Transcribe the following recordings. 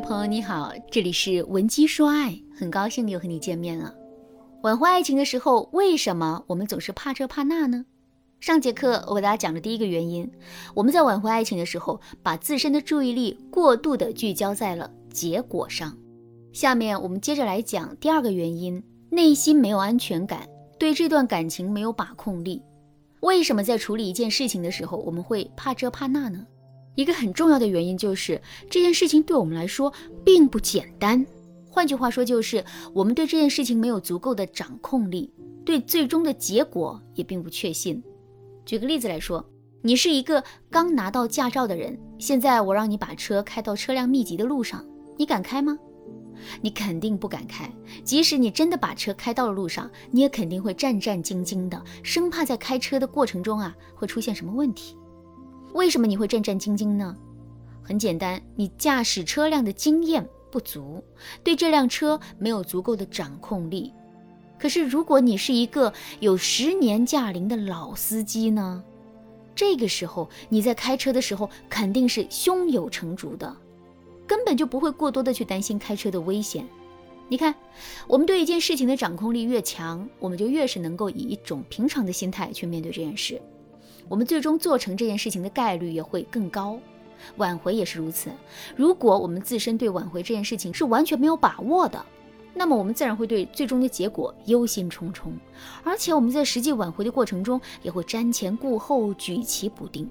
朋友你好，这里是文姬说爱，很高兴又和你见面了。挽回爱情的时候，为什么我们总是怕这怕那呢？上节课我给大家讲的第一个原因，我们在挽回爱情的时候，把自身的注意力过度的聚焦在了结果上。下面我们接着来讲第二个原因，内心没有安全感，对这段感情没有把控力。为什么在处理一件事情的时候，我们会怕这怕那呢？一个很重要的原因就是这件事情对我们来说并不简单。换句话说，就是我们对这件事情没有足够的掌控力，对最终的结果也并不确信。举个例子来说，你是一个刚拿到驾照的人，现在我让你把车开到车辆密集的路上，你敢开吗？你肯定不敢开。即使你真的把车开到了路上，你也肯定会战战兢兢的，生怕在开车的过程中啊会出现什么问题。为什么你会战战兢兢呢？很简单，你驾驶车辆的经验不足，对这辆车没有足够的掌控力。可是，如果你是一个有十年驾龄的老司机呢？这个时候你在开车的时候肯定是胸有成竹的，根本就不会过多的去担心开车的危险。你看，我们对一件事情的掌控力越强，我们就越是能够以一种平常的心态去面对这件事。我们最终做成这件事情的概率也会更高，挽回也是如此。如果我们自身对挽回这件事情是完全没有把握的，那么我们自然会对最终的结果忧心忡忡，而且我们在实际挽回的过程中也会瞻前顾后、举棋不定。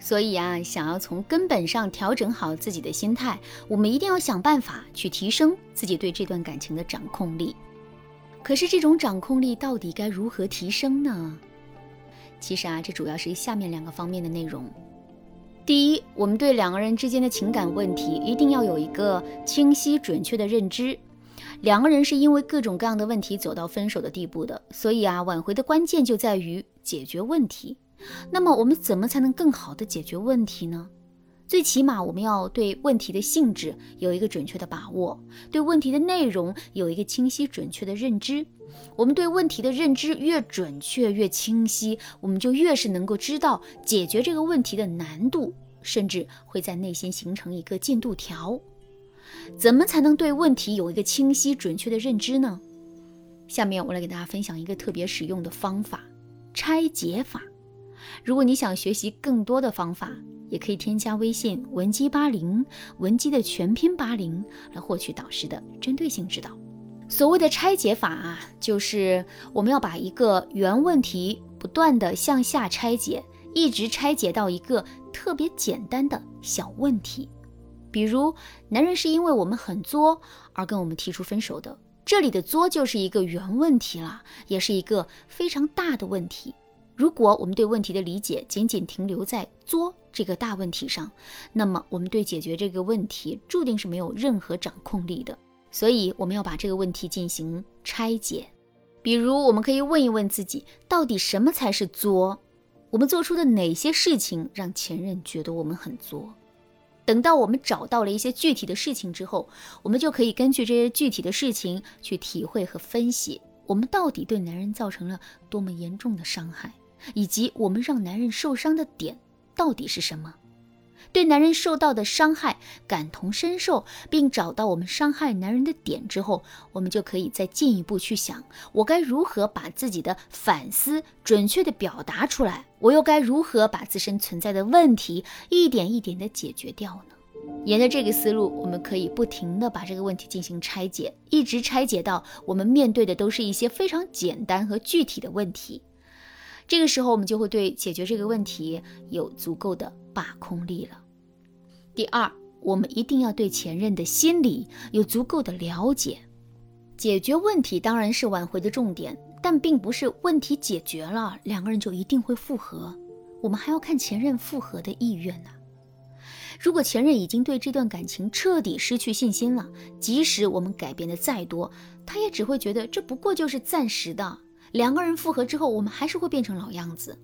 所以啊，想要从根本上调整好自己的心态，我们一定要想办法去提升自己对这段感情的掌控力。可是这种掌控力到底该如何提升呢？其实啊，这主要是下面两个方面的内容。第一，我们对两个人之间的情感问题一定要有一个清晰准确的认知。两个人是因为各种各样的问题走到分手的地步的，所以啊，挽回的关键就在于解决问题。那么我们怎么才能更好的解决问题呢？最起码我们要对问题的性质有一个准确的把握，对问题的内容有一个清晰准确的认知。我们对问题的认知越准确越清晰，我们就越是能够知道解决这个问题的难度，甚至会在内心形成一个进度条。怎么才能对问题有一个清晰准确的认知呢？下面我来给大家分享一个特别实用的方法——拆解法。如果你想学习更多的方法，也可以添加微信文姬八零，文姬的全拼八零，来获取导师的针对性指导。所谓的拆解法啊，就是我们要把一个原问题不断的向下拆解，一直拆解到一个特别简单的小问题。比如，男人是因为我们很作而跟我们提出分手的，这里的作就是一个原问题了，也是一个非常大的问题。如果我们对问题的理解仅仅停留在作这个大问题上，那么我们对解决这个问题注定是没有任何掌控力的。所以我们要把这个问题进行拆解，比如我们可以问一问自己，到底什么才是作？我们做出的哪些事情让前任觉得我们很作？等到我们找到了一些具体的事情之后，我们就可以根据这些具体的事情去体会和分析，我们到底对男人造成了多么严重的伤害，以及我们让男人受伤的点到底是什么。对男人受到的伤害感同身受，并找到我们伤害男人的点之后，我们就可以再进一步去想，我该如何把自己的反思准确的表达出来，我又该如何把自身存在的问题一点一点的解决掉呢？沿着这个思路，我们可以不停的把这个问题进行拆解，一直拆解到我们面对的都是一些非常简单和具体的问题。这个时候，我们就会对解决这个问题有足够的把控力了。第二，我们一定要对前任的心理有足够的了解。解决问题当然是挽回的重点，但并不是问题解决了，两个人就一定会复合。我们还要看前任复合的意愿呢。如果前任已经对这段感情彻底失去信心了，即使我们改变的再多，他也只会觉得这不过就是暂时的。两个人复合之后，我们还是会变成老样子。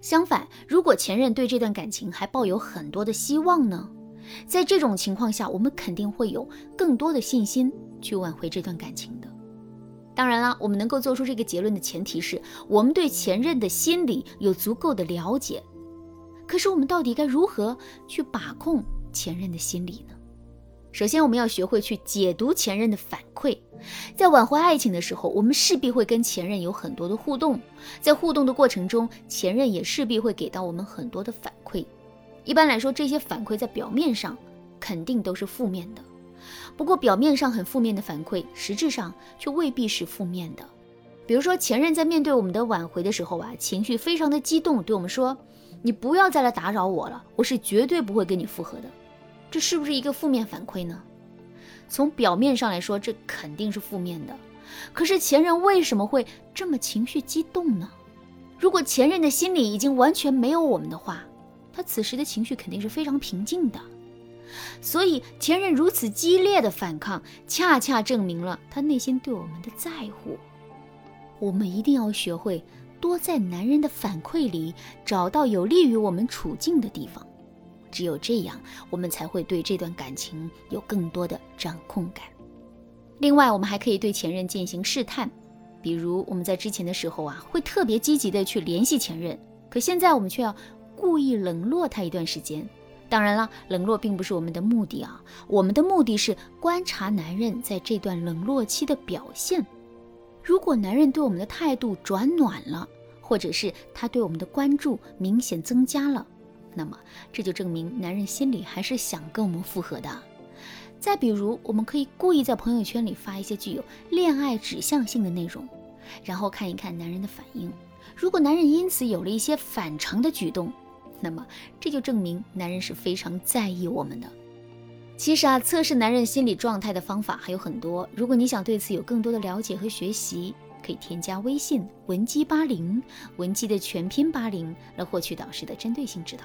相反，如果前任对这段感情还抱有很多的希望呢？在这种情况下，我们肯定会有更多的信心去挽回这段感情的。当然了，我们能够做出这个结论的前提是我们对前任的心理有足够的了解。可是，我们到底该如何去把控前任的心理呢？首先，我们要学会去解读前任的反馈。在挽回爱情的时候，我们势必会跟前任有很多的互动，在互动的过程中，前任也势必会给到我们很多的反馈。一般来说，这些反馈在表面上肯定都是负面的。不过，表面上很负面的反馈，实质上却未必是负面的。比如说，前任在面对我们的挽回的时候啊，情绪非常的激动，对我们说：“你不要再来打扰我了，我是绝对不会跟你复合的。”这是不是一个负面反馈呢？从表面上来说，这肯定是负面的。可是前任为什么会这么情绪激动呢？如果前任的心里已经完全没有我们的话，他此时的情绪肯定是非常平静的。所以前任如此激烈的反抗，恰恰证明了他内心对我们的在乎。我们一定要学会多在男人的反馈里找到有利于我们处境的地方，只有这样，我们才会对这段感情有更多的掌控感。另外，我们还可以对前任进行试探，比如我们在之前的时候啊，会特别积极的去联系前任，可现在我们却要故意冷落他一段时间。当然了，冷落并不是我们的目的啊，我们的目的是观察男人在这段冷落期的表现。如果男人对我们的态度转暖了，或者是他对我们的关注明显增加了，那么这就证明男人心里还是想跟我们复合的。再比如，我们可以故意在朋友圈里发一些具有恋爱指向性的内容，然后看一看男人的反应。如果男人因此有了一些反常的举动，那么这就证明男人是非常在意我们的。其实啊，测试男人心理状态的方法还有很多。如果你想对此有更多的了解和学习，可以添加微信文姬八零，文姬的全拼八零，来获取导师的针对性指导。